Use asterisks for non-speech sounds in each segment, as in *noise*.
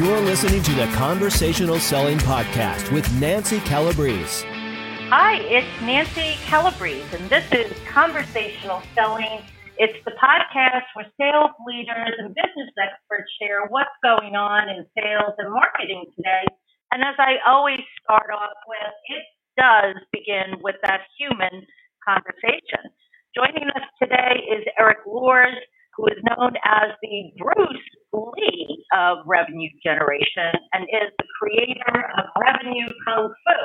You're listening to the Conversational Selling Podcast with Nancy Calabrese. Hi, it's Nancy Calabrese, and this is Conversational Selling. It's the podcast where sales leaders and business experts share what's going on in sales and marketing today. And as I always start off with, it does begin with that human conversation. Joining us today is Erik Luhrs, who is known as the Bruce Lee of revenue generation and is the creator of Revenue Kung Fu.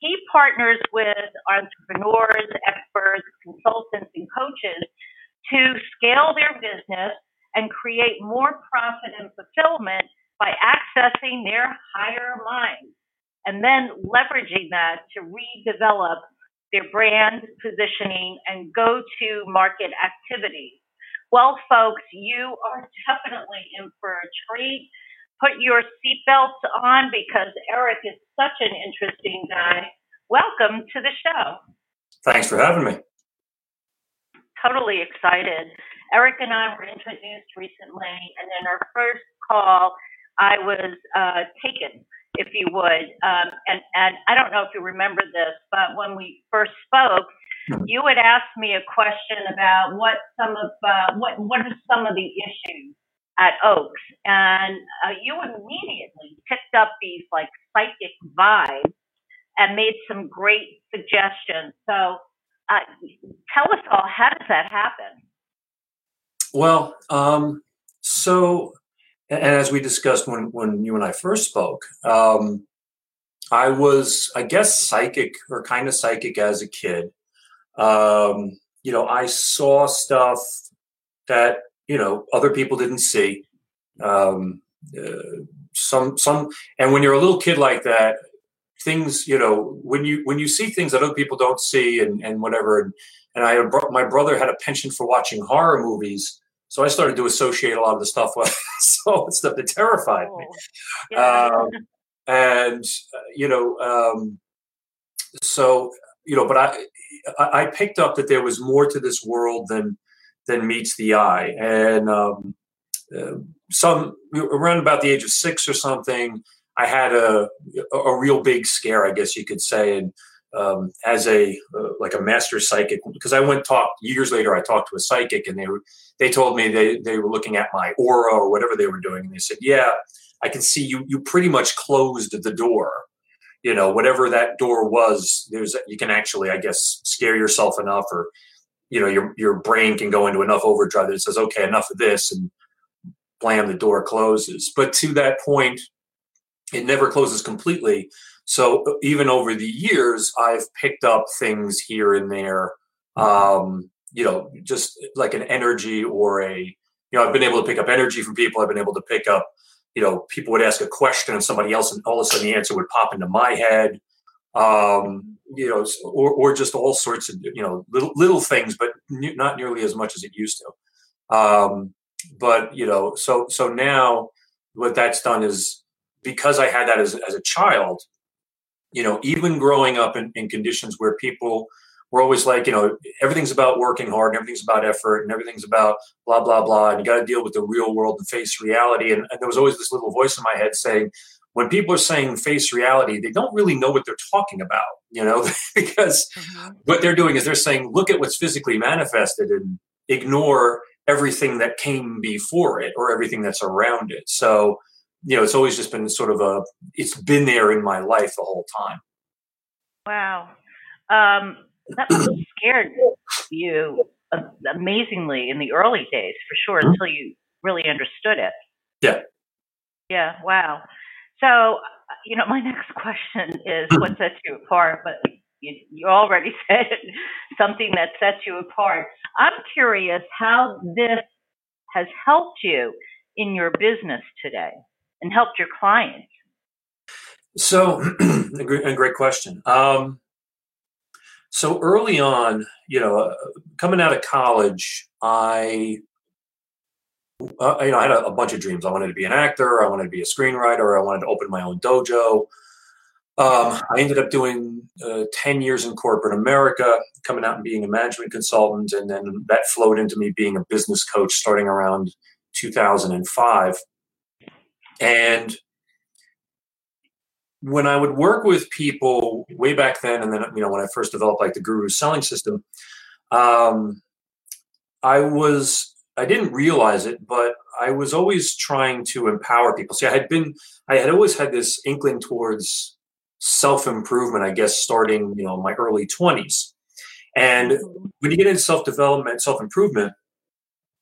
He partners with entrepreneurs, experts, consultants, and coaches to scale their business and create more profit and fulfillment by accessing their higher mind and then leveraging that to redevelop their brand positioning and go to market activities. Well, folks, you are definitely in for a treat. Put your seatbelts on because Erik is such an interesting guy. Welcome to the show. Thanks for having me. Totally excited. Erik and I were introduced recently, and in our first call, I was uh, taken, if you would. Um, and, and I don't know if you remember this, but when we first spoke, you had asked me a question about what some of uh, what what are some of the issues at Oaks, and uh, you immediately picked up these like psychic vibes and made some great suggestions. So, uh, tell us all how does that happen? Well, um, so and as we discussed when when you and I first spoke. Um, I was, I guess, psychic or kind of psychic as a kid. Um, you know, I saw stuff that you know other people didn't see. Um, uh, some some, and when you're a little kid like that, things you know when you when you see things that other people don't see and and whatever. And, and I my brother had a penchant for watching horror movies. So I started to associate a lot of the stuff with *laughs* so stuff that terrified me. Oh, yeah. Um, *laughs* and uh, you know, um, so you know, but I I picked up that there was more to this world than than meets the eye, and um, uh, some around about the age of six or something, I had a a real big scare, I guess you could say, and um, as a uh, like a master psychic because I went talked years later. I talked to a psychic, and they were they told me they they were looking at my aura or whatever they were doing, and they said, "Yeah, I can see you. You pretty much closed the door you know whatever that door was there's you can actually i guess scare yourself enough or you know your your brain can go into enough overdrive that it says okay enough of this and blam the door closes. But to that point it never closes completely. So uh, even over the years i've picked up things here and there um you know just like an energy or a you know i've been able to pick up energy from people. I've been able to pick up you know, people would ask a question of somebody else, and all of a sudden the answer would pop into my head. Um, you know, or, or just all sorts of you know little little things, but not nearly as much as it used to. Um, but you know, so so now what that's done is because I had that as as a child, you know, even growing up in, in conditions where people we're always like, you know, everything's about working hard and everything's about effort and everything's about blah, blah, blah. And you got to deal with the real world and face reality. And, and, there was always this little voice in my head saying, when people are saying face reality, they don't really know what they're talking about, you know, *laughs* because mm-hmm. what they're doing is they're saying, look at what's physically manifested and ignore everything that came before it or everything that's around it. So, you know, it's always just been sort of a, it's been there in my life the whole time. Wow. Um, that scared you amazingly in the early days, for sure, mm-hmm. until you really understood it. Yeah. Yeah. Wow. So, you know, my next *laughs* question is mm-hmm. what sets you apart? But you, you already *laughs* said something that sets you apart. I'm curious how this has helped you in your business today and helped your clients. So, *clears throat* a great, a great question. Um, so early on, you know, uh, coming out of college, I, uh, you know, I had a, a, bunch of dreams. I wanted to be an actor. I wanted to be a screenwriter. I wanted to open my own dojo. Um, I ended up doing uh, 10 years in corporate America, coming out and being a management consultant. And then that flowed into me being a business coach starting around 2005. And when I would work with people way back then, and then you know when I first developed like the Guru selling system, um, I was I didn't realize it, but I was always trying to empower people. See, I had been I had always had this inkling towards self improvement. I guess starting you know my early twenties, and mm-hmm. when you get into self development, self improvement,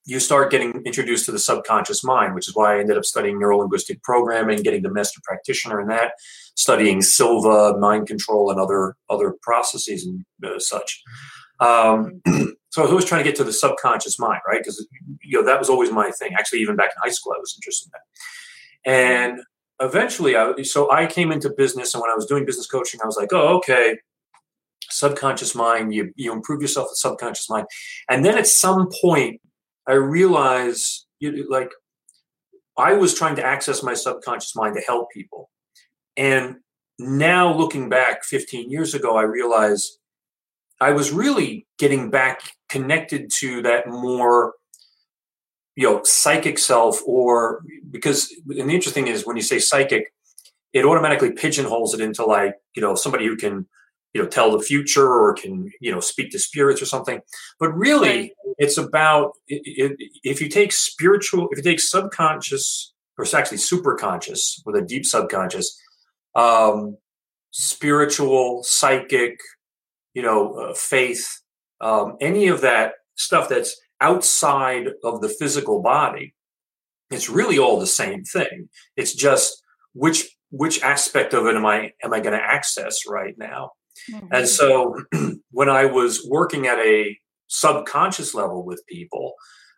you start getting introduced to the subconscious mind, which is why I ended up studying neuro linguistic programming, getting the master practitioner in that, studying Silva, mind control, and other other processes and uh, such. Um, *clears throat* so I was always trying to get to the subconscious mind, right? Because you know that was always my thing. Actually, even back in high school, I was interested in that. And eventually, I, so I came into business, and when I was doing business coaching, I was like, oh, okay, subconscious mind. You you improve yourself with subconscious mind, and then at some point I realize you, like I was trying to access my subconscious mind to help people. And now looking back 15 years ago, I realize I was really getting back connected to that more you know psychic self or because and the interesting is when you say psychic it automatically pigeonholes it into like you know somebody who can you know tell the future or can you know speak to spirits or something. But really it's about if you take spiritual if you take subconscious or it's actually super conscious with a deep subconscious um spiritual psychic you know uh, faith um any of that stuff that's outside of the physical body it's really all the same thing it's just which which aspect of it am i am i going to access right now Mm-hmm. And so *clears throat* when I was working at a subconscious level with people,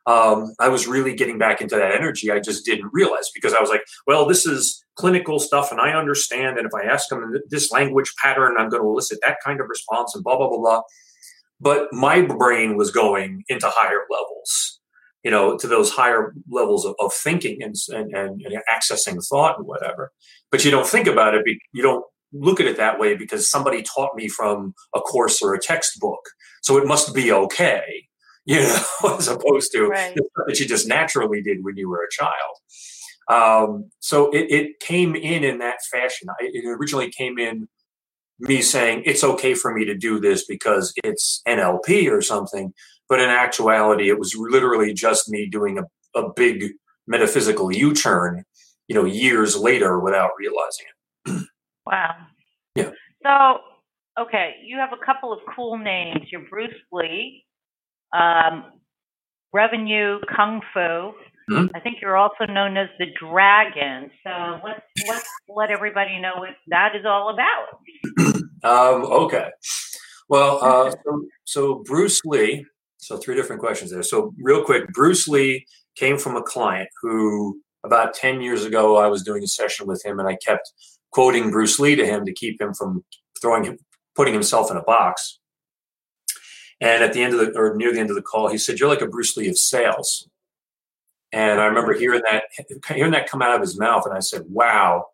um, I was really getting back into that energy. I just didn't realize because I was like, well, this is clinical stuff and I understand. And if I ask them this language pattern, I'm going to elicit that kind of response and blah, blah, blah, blah. But my brain was going into higher levels, you know, to those higher levels of, of thinking and, and, and accessing thought and whatever. But you don't think about it. You don't look at it that way because somebody taught me from a course or a textbook. So it must be okay, *laughs* you know, as opposed to right. that you just naturally did when you were a child. Um, so it, it, came in in that fashion. I, it originally came in me saying it's okay for me to do this because it's NLP or something. But in actuality, it was literally just me doing a, a big metaphysical U turn, you know, years later without realizing it. Wow. Yeah. So, okay, you have a couple of cool names. You're Bruce Lee, um, Revenue Kung Fu. Mm-hmm. I think you're also known as the Dragon. So let's let's let everybody know what that is all about. *clears throat* um, okay. Well, uh, so, so Bruce Lee. So three different questions there. So real quick, Bruce Lee came from a client who about 10 years ago I was doing a session with him and I kept quoting Bruce Lee to him to keep him from throwing him, putting himself in a box. And at the end of the, or near the end of the call, he said, "You're like a Bruce Lee of sales." And I remember hearing that, hearing that come out of his mouth, and I said, "Wow,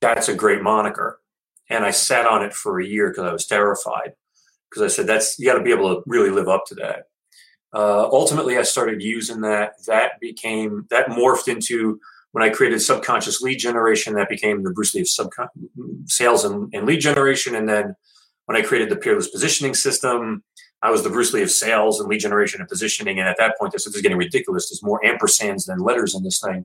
that's a great moniker." And I sat on it for a year because I was terrified, because I said, "That's you got to be able to really live up to that." Uh, ultimately, I started using that. That became that morphed into when I created subconscious lead generation, that became the Bruce Lee of subcon- sales and, and, lead generation. And then when I created the peerless positioning system, I was the Bruce Lee of sales and lead generation and positioning. And at that point, this is getting ridiculous. There's more ampersands than letters in this thing.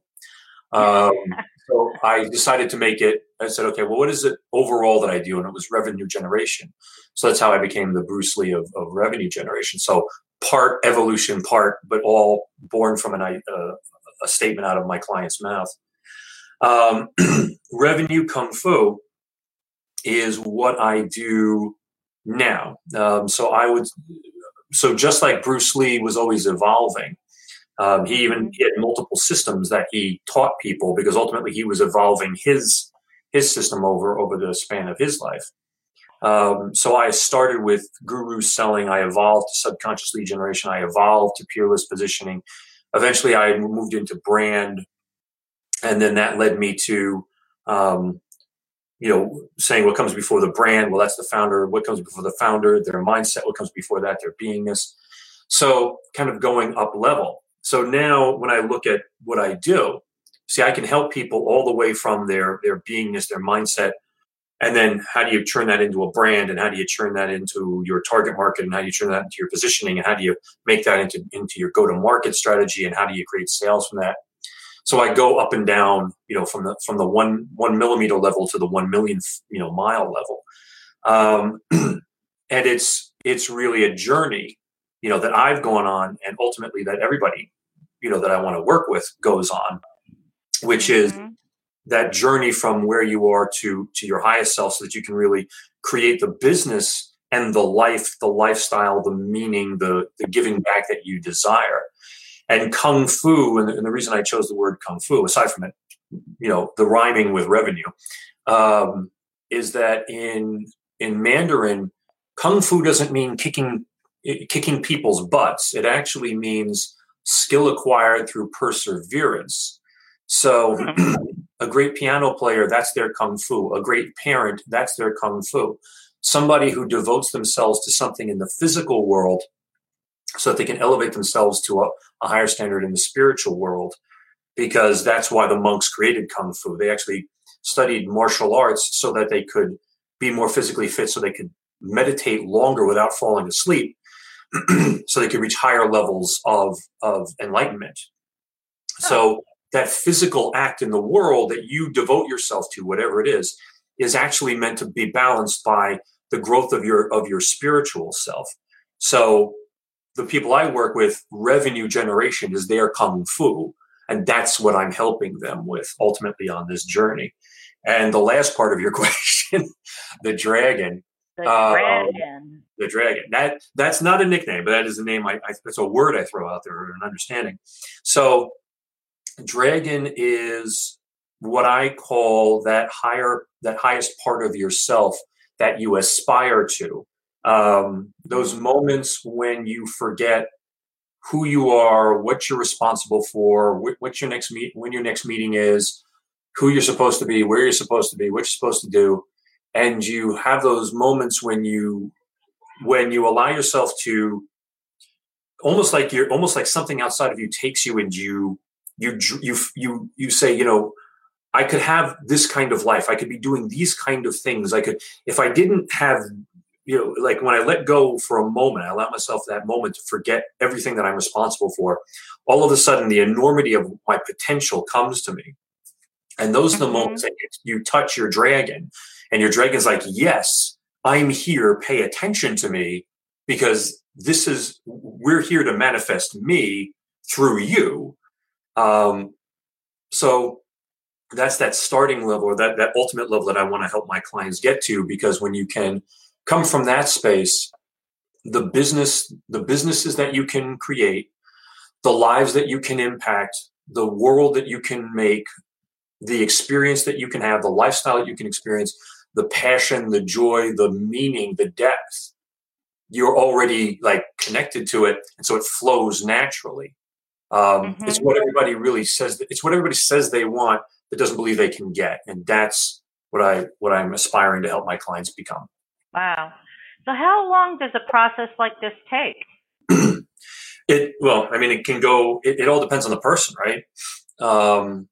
Um, *laughs* so I decided to make it. I said, okay, well, what is it overall that I do? And it was revenue generation. So that's how I became the Bruce Lee of, of revenue generation. So part evolution, part, but all born from an, uh, a statement out of my client's mouth. Um, *clears throat* revenue kung fu is what I do now. Um, so I would, so just like Bruce Lee was always evolving, um, he even he had multiple systems that he taught people because ultimately he was evolving his his system over over the span of his life. Um, so I started with guru selling. I evolved to subconscious lead generation. I evolved to peerless positioning eventually I moved into brand, and then that led me to, um, you know, saying what comes before the brand. Well, that's the founder. What comes before the founder? Their mindset. What comes before that? Their beingness. So, kind of going up level. So now, when I look at what I do, see, I can help people all the way from their their beingness, their mindset, and then how do you turn that into a brand, and how do you turn that into your target market, and how do you turn that into your positioning, and how do you make that into into your go to market strategy, and how do you create sales from that? So I go up and down, you know, from the from the one one millimeter level to the one million, you know, mile level, um, *clears throat* and it's it's really a journey, you know, that I've gone on, and ultimately that everybody, you know, that I want to work with goes on, which is mm-hmm. that journey from where you are to to your highest self, so that you can really create the business and the life, the lifestyle, the meaning, the the giving back that you desire. And kung fu, and the, and the reason I chose the word kung fu, aside from it, you know, the rhyming with revenue, um, is that in in Mandarin, kung fu doesn't mean kicking kicking people's butts. It actually means skill acquired through perseverance. So, *clears throat* a great piano player, that's their kung fu. A great parent, that's their kung fu. Somebody who devotes themselves to something in the physical world so that they can elevate themselves to a, a higher standard in the spiritual world because that's why the monks created kung fu. They actually studied martial arts so that they could be more physically fit so they could meditate longer without falling asleep *clears throat* so they could reach higher levels of of enlightenment. So that physical act in the world that you devote yourself to whatever it is is actually meant to be balanced by the growth of your of your spiritual self. So the people I work with, revenue generation is their kung fu. And that's what I'm helping them with ultimately on this journey. And the last part of your *laughs* question, the dragon. The um, dragon. The dragon. That that's not a nickname, but that is a name. I, I it's a word I throw out there, or an understanding. So, dragon is what I call that higher, that highest part of yourself that you aspire to um, those moments when you forget who you are, what you're responsible for, what, your next meet, when your next meeting is, who you're supposed to be, where you're supposed to be, what you're supposed to do, and you have those moments when you when you allow yourself to almost like you're almost like something outside of you takes you and you you you you you say you know I could have this kind of life. I could be doing these kind of things. I could, if I didn't have you know, like when I let go for a moment, I allow myself that moment to forget everything that I'm responsible for. All of a sudden, the enormity of my potential comes to me. And those are the mm-hmm. moments that you touch your dragon, and your dragon's like, Yes, I'm here. Pay attention to me because this is, we're here to manifest me through you. Um, so that's that starting level or that, that ultimate level that I want to help my clients get to because when you can come from that space the business the businesses that you can create the lives that you can impact the world that you can make the experience that you can have the lifestyle that you can experience the passion the joy the meaning the depth you're already like connected to it and so it flows naturally um, mm-hmm. it's what everybody really says it's what everybody says they want but doesn't believe they can get and that's what i what i'm aspiring to help my clients become Wow. So how long does a process like this take? *clears throat* it well, I mean, it can go. It, it all depends on the person, right? Um,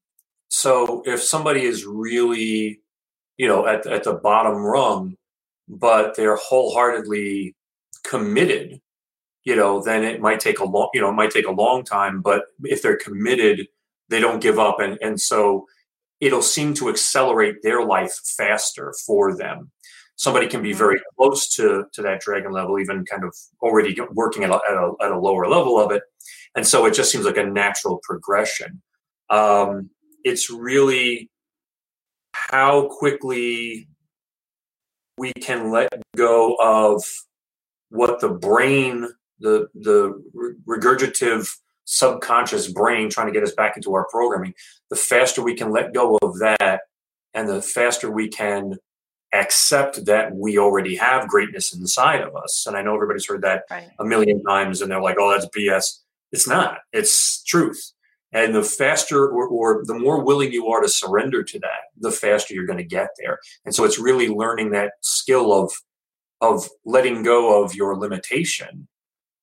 so if somebody is really, you know, at at the bottom rung, but they're wholeheartedly committed, you know, then it might take a long, you know, it might take a long time. But if they're committed, they don't give up, and and so it'll seem to accelerate their life faster for them somebody can be mm-hmm. very close to to that dragon level, even kind of already working at a, at a, at a lower level of it, and so it just seems like a natural progression. Um, it's really how quickly we can let go of what the brain, the the regurgitative subconscious brain trying to get us back into our programming, the faster we can let go of that and the faster we can accept that we already have greatness inside of us. And I know everybody's heard that right. a million times and they're like, oh, that's BS. It's not, it's truth. And the faster or, or, the more willing you are to surrender to that, the faster you're going to get there. And so it's really learning that skill of of letting go of your limitation,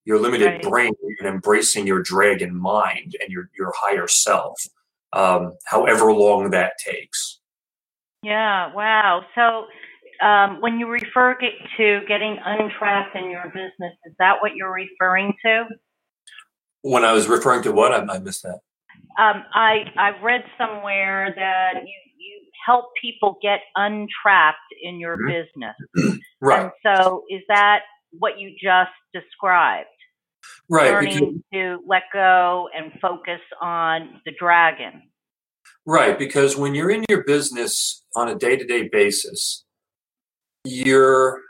your limited right. brain, and embracing your dragon mind and your your higher self. um, however long that takes. Yeah, wow. So um, when you refer get to getting untrapped in your business, is that what you're referring to? When I was referring to what, I, I missed that. Um, I I read somewhere that you you help people get untrapped in your mm-hmm. business. *clears throat* right. And so is that what you just described? Right. Learning because, to let go and focus on the dragon. Right, because when you're in your business on a day-to-day basis, you're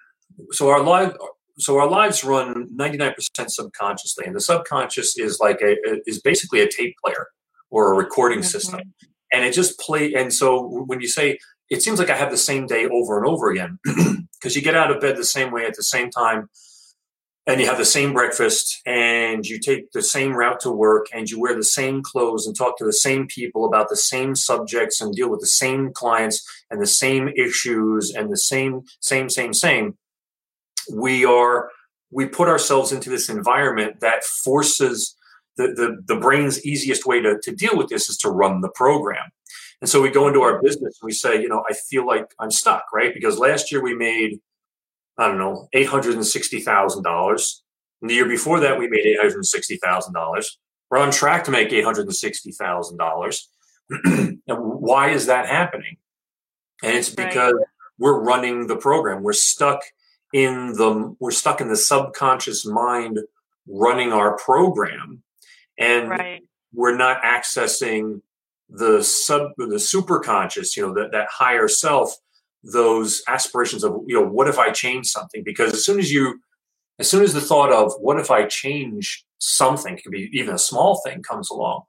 so our life so our lives run 99% subconsciously and the subconscious is like a is basically a tape player or a recording mm-hmm. system and it just play and so when you say it seems like i have the same day over and over again *clears throat* because you get out of bed the same way at the same time and you have the same breakfast and you take the same route to work and you wear the same clothes and talk to the same people about the same subjects and deal with the same clients and the same issues and the same same same same we are we put ourselves into this environment that forces the the, the brain's easiest way to, to deal with this is to run the program. And so we go into our business and we say you know i feel like i'm stuck right? Because last year we made I don't know, $860,000. The year before that, we made $860,000. We're on track to make $860,000. and *clears throat* why is that happening? And it's because right. we're running the program. We're stuck in the we're stuck in the subconscious mind running our program and right. we're not accessing the sub the super conscious you know that, that higher self those aspirations of you know what if i change something because as soon as you as soon as the thought of what if i change something it could be even a small thing comes along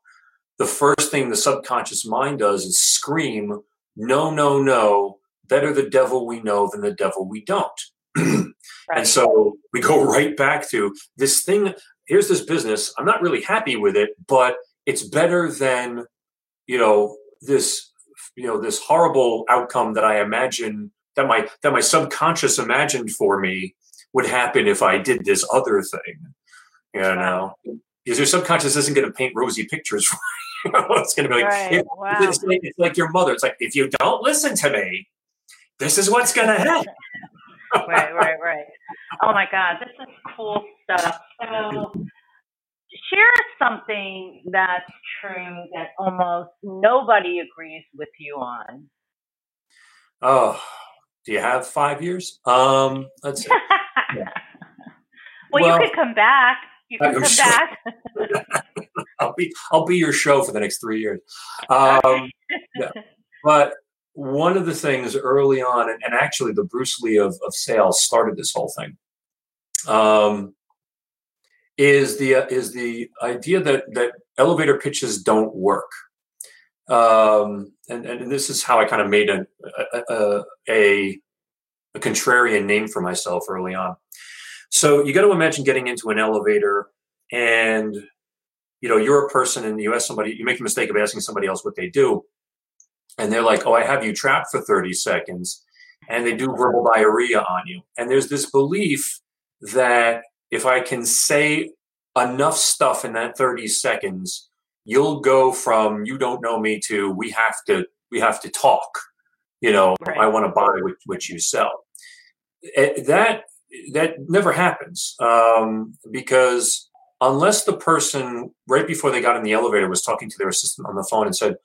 the first thing the subconscious mind does is scream no no no better the devil we know than the devil we don't *clears throat* right. and so we go *laughs* right back to this thing here's this business i'm not really happy with it but it's better than you know this you know this horrible outcome that I imagine that my that my subconscious imagined for me would happen if I did this other thing. You know, because your subconscious isn't going to paint rosy pictures *laughs* for you. *laughs* it's going to be like, right. it, wow. it's, like it's like your mother. It's like if you don't listen to me, this is what's going *laughs* to happen. right, right, right. Oh my God, this is cool stuff. So share something that's true that almost nobody agrees with you on. Oh, do you have five years? Um, let's see. Yeah. *laughs* well, well, you could come back. You can come sure. back. *laughs* I'll be I'll be your show for the next three years. Um, yeah. But one of the things early on, and, and actually the Bruce Lee of, of sales started this whole thing. Um, is the uh, is the idea that that elevator pitches don't work. Um, and, and this is how I kind of made a, a, a, a contrarian name for myself early on. So you got to imagine getting into an elevator and you know you're a person and you ask somebody you make the mistake of asking somebody else what they do and they're like oh i have you trapped for 30 seconds and they do verbal diarrhea on you and there's this belief that if I can say enough stuff in that 30 seconds, you'll go from you don't know me to we have to we have to talk. You know, right. I want to buy what, what you sell. Eh, that that never happens um, because unless the person right before they got in the elevator was talking to their assistant on the phone and said,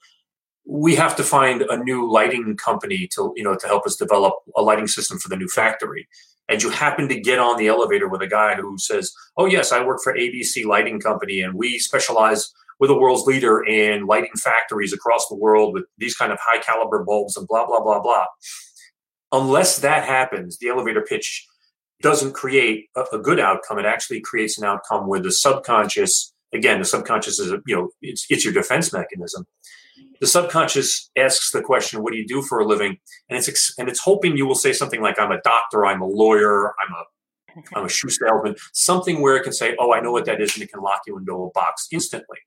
"We have to find a new lighting company to you know to help us develop a lighting system for the new factory," and you happen to get on the elevator with a guy who says, "Oh yes, I work for ABC Lighting Company, and we specialize with the world's leader in lighting factories across the world with these kind of high caliber bulbs and blah blah blah blah." Unless that happens, the elevator pitch doesn't create a, a good outcome. It actually creates an outcome where the subconscious, again, the subconscious is a, you know it's, it's your defense mechanism the subconscious asks the question, "What do you do for a living?" and it's and it's hoping you will say something like, "I'm a doctor, I'm a lawyer, I'm a I'm a shoe salesman," something where it can say, "Oh, I know what that is," and it can lock you into a box instantly.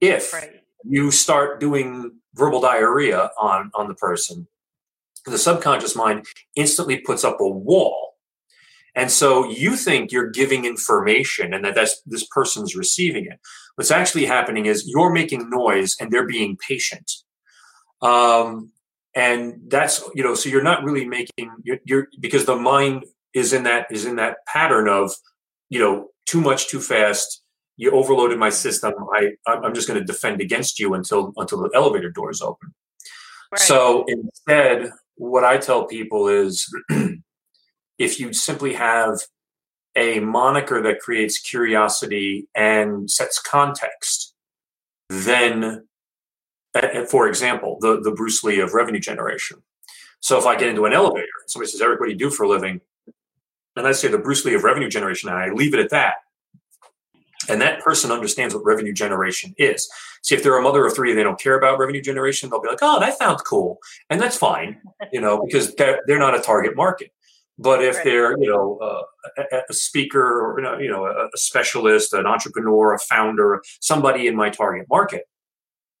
If right. you start doing verbal diarrhea on on the person, the subconscious mind instantly puts up a wall, And so you think you're giving information and that that's, this person's receiving it. What's actually happening is you're making noise and they're being patient. Um, and that's you know so you're not really making you're, you're, because the mind is in that is in that pattern of you know too much too fast you overloaded my system i i'm just going to defend against you until until the elevator doors open right. so instead what i tell people is *clears throat* if you simply have a moniker that creates curiosity and sets context then for example, the, the Bruce Lee of revenue generation. So if I get into an elevator, and somebody says, Erik, what do you do for a living? And I say the Bruce Lee of revenue generation, and I leave it at that. And that person understands what revenue generation is. See, if they're a mother of three and they don't care about revenue generation, they'll be like, oh, that sounds cool. And that's fine, you know, because they're, they're not a target market. But if right. they're, you know, uh, a, a, speaker or, you know, a specialist, an entrepreneur, a founder, somebody in my target market,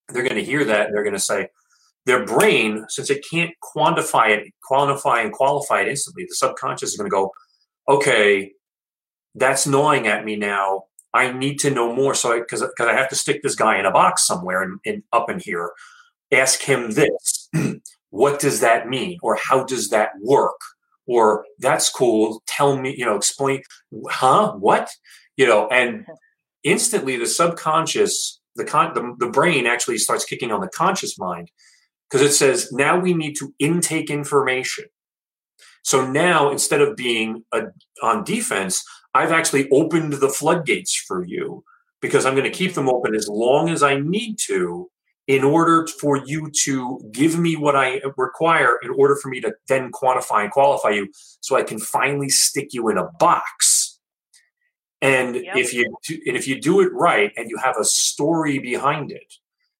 they're going to hear that and they're going to say, their brain, since it can't quantify it, quantify and qualify it instantly, the subconscious is going to go, okay, that's gnawing at me now. I need to know more. So, because because I have to stick this guy in a box somewhere and in, up in here, ask him this: *clears throat* What does that mean, or how does that work, or that's cool. Tell me, you know, explain. Huh? What? You know, and *laughs* instantly the subconscious the, con- the, the brain actually starts kicking on the conscious mind because it says now we need to intake information. So now instead of being a, on defense, I've actually opened the floodgates for you because I'm going to keep them open as long as I need to in order for you to give me what I require in order for me to then quantify and qualify you so I can finally stick you in a box and yep. if you do, and if you do it right and you have a story behind it,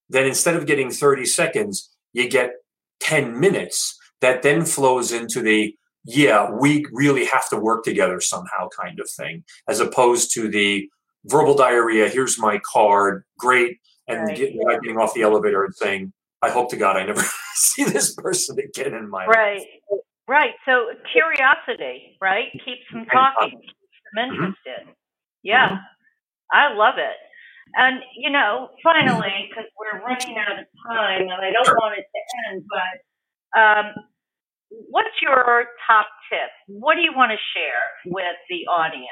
then instead of getting 30 seconds, you get 10 minutes that then flows into the yeah, we really have to work together somehow kind of thing, as opposed to the verbal diarrhea, here's my card, great, and right. getting, getting off the elevator and saying, I hope to God I never *laughs* see this person again in my right. life. Right. Right. So curiosity, right, keeps them talking, keeps them mm-hmm. interested. Yeah, mm-hmm. I love it. And, you know, finally, because we're running out of time and I don't want it to end, but um, what's your top tip? What do you want to share with the audience?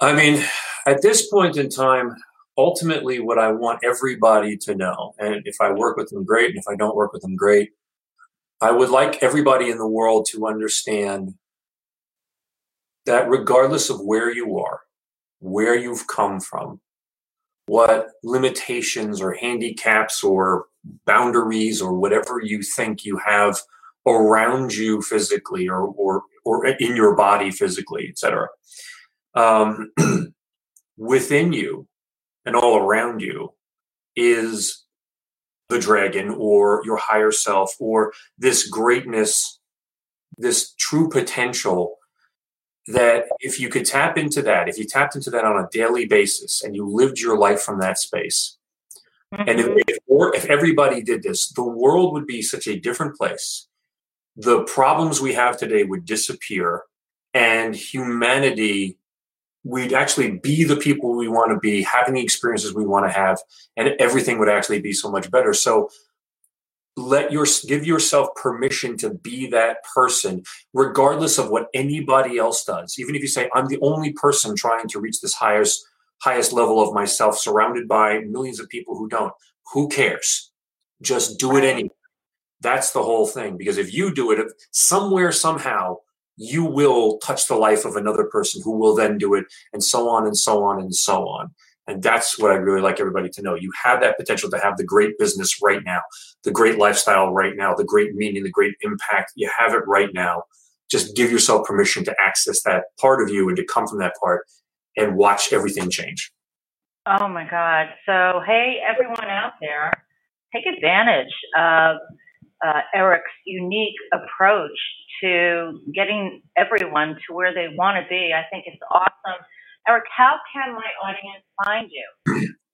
I mean, at this point in time, ultimately, what I want everybody to know, and if I work with them, great, and if I don't work with them, great, I would like everybody in the world to understand that regardless of where you are, where you've come from, what limitations or handicaps or boundaries or whatever you think you have around you physically or or, or in your body physically, etc. Um, *clears throat* within you and all around you is the dragon or your higher self or this greatness, this true potential that if you could tap into that, if you tapped into that on a daily basis and you lived your life from that space, mm-hmm. and if, mm-hmm. if, or if everybody did this, the world would be such a different place. The problems we have today would disappear, and humanity we'd actually be the people we want to be, having the experiences we want to have, and everything would actually be so much better. So let your give yourself permission to be that person regardless of what anybody else does. Even if you say i'm the only person trying to reach this highest highest level of myself surrounded by millions of people who don't who cares? Just do it anyway. That's the whole thing because if you do it if somewhere somehow you will touch the life of another person who will then do it and so on and so on and so on and that's what I really like everybody to know. You have that potential to have the great business right now, the great lifestyle right now, the great meaning, the great impact. You have it right now. Just give yourself permission to access that part of you and to come from that part and watch everything change. Oh my God. So, hey, everyone out there, take advantage of uh, Erik's unique approach to getting everyone to where they want to be. I think it's awesome Erik, how can my audience find you? *clears throat*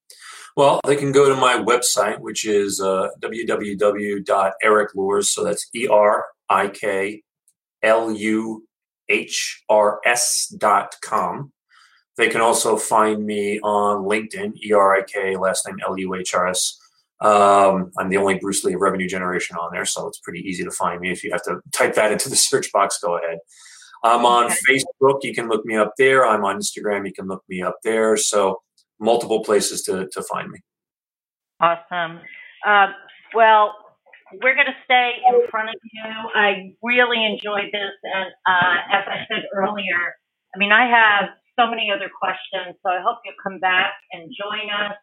Well, they can go to my website, which is uh, www.erikluhrs. So that's E R I K L U com. They can also find me on LinkedIn, E R I K, last name L U H R S. Um, I'm the only Bruce Lee of revenue generation on there, so it's pretty easy to find me. If you have to type that into the search box, go ahead. I'm on okay. Facebook. You can look me up there. I'm on Instagram. You can look me up there. So multiple places to, to find me. Awesome. Uh, well, we're going to stay in front of you. I really enjoyed this. And uh, as I said earlier, I mean, I have so many other questions. So I hope you'll come back and join us.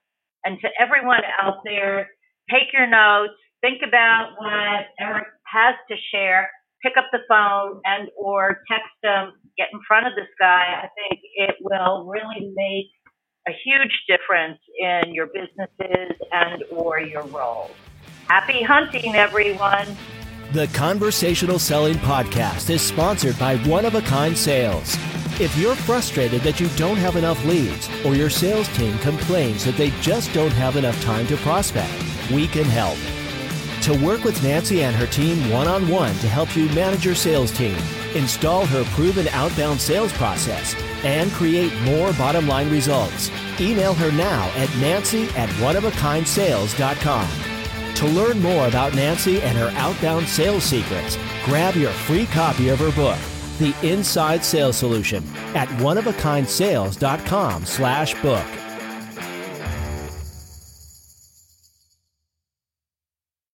And to everyone out there, take your notes, think about what Erik has to share, pick up the phone and or text him, get in front of this guy. I think it will really make a huge difference in your businesses and or your roles. Happy hunting, everyone. The Conversational Selling Podcast is sponsored by One of a Kind Sales. If you're frustrated that you don't have enough leads or your sales team complains that they just don't have enough time to prospect, we can help. To work with Nancy and her team one on one to help you manage your sales team, install her proven outbound sales process, and create more bottom line results, email her now at nancy at oneofakindSales.com. To learn more about Nancy and her outbound sales secrets, grab your free copy of her book, The Inside Sales Solution, at oneofakindSales.com slash book.